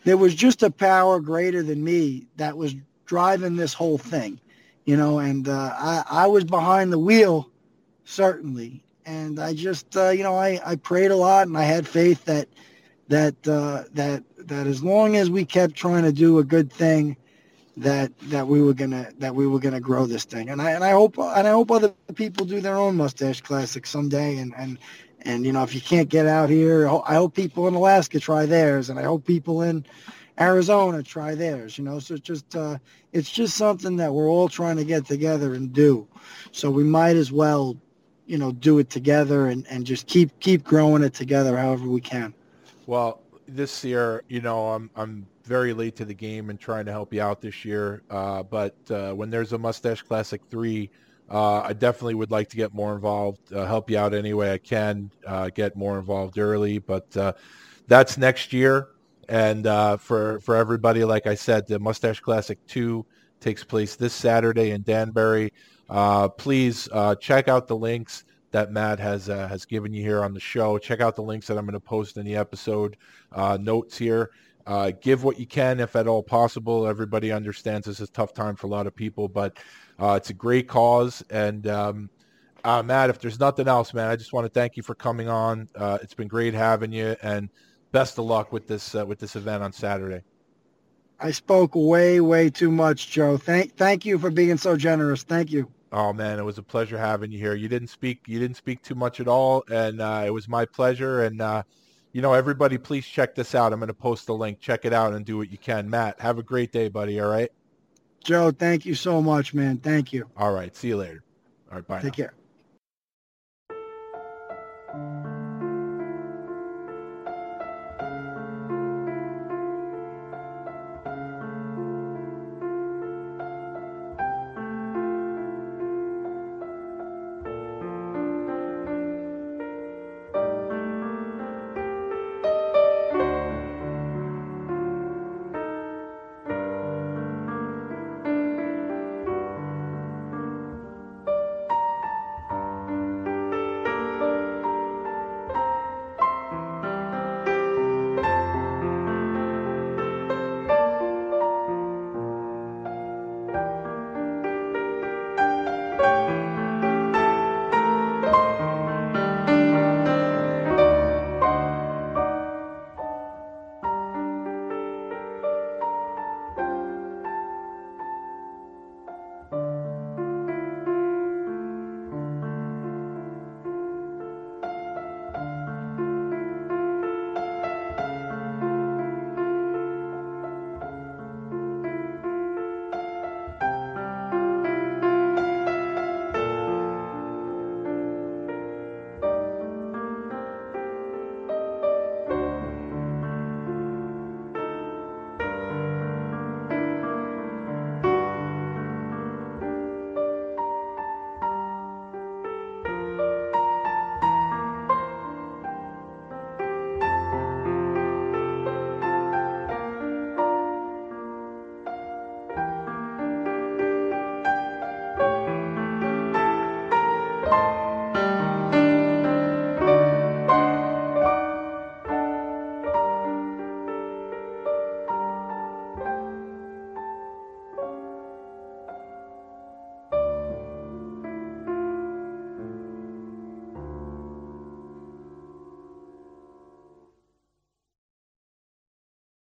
there was just a power greater than me that was driving this whole thing, you know, and uh, I, I was behind the wheel, certainly. And I just, uh, you know, I, I prayed a lot and I had faith that, that, uh, that, that as long as we kept trying to do a good thing, that, that we were gonna, that we were gonna grow this thing. And I, and I hope, and I hope other people do their own moustache classic someday and, and, and you know, if you can't get out here, I hope people in Alaska try theirs, and I hope people in Arizona try theirs. You know, so it's just uh, it's just something that we're all trying to get together and do. So we might as well, you know, do it together and, and just keep keep growing it together however we can. Well, this year, you know, I'm I'm very late to the game and trying to help you out this year. Uh, but uh, when there's a Moustache Classic three uh, I definitely would like to get more involved, uh, help you out any way I can, uh, get more involved early. But uh, that's next year. And for for everybody, like I said, the Moustache Classic two takes place this Saturday in Danbury. Please check out the links. that Matt has uh, has given you here on the show. Check out the links that I'm going to post in the episode uh, notes here. Uh, give what you can if at all possible. Everybody understands this is a tough time for a lot of people, but uh, it's a great cause. And um, uh, Matt, if there's nothing else, man, I just want to thank you for coming on. Uh, it's been great having you, and best of luck with this with this event on Saturday. I spoke way, way too much, Joe. Thank, thank you for being so generous. Thank you. Oh man, it was a pleasure having you here. You didn't speak, you didn't speak too much at all, and uh, it was my pleasure. And uh, you know, everybody, please check this out. I'm going to post the link. Check it out and do what you can. Matt, have a great day, buddy. All right. Joe, thank you so much, man. Thank you. All right. See you later. All right. Bye. Take now. care.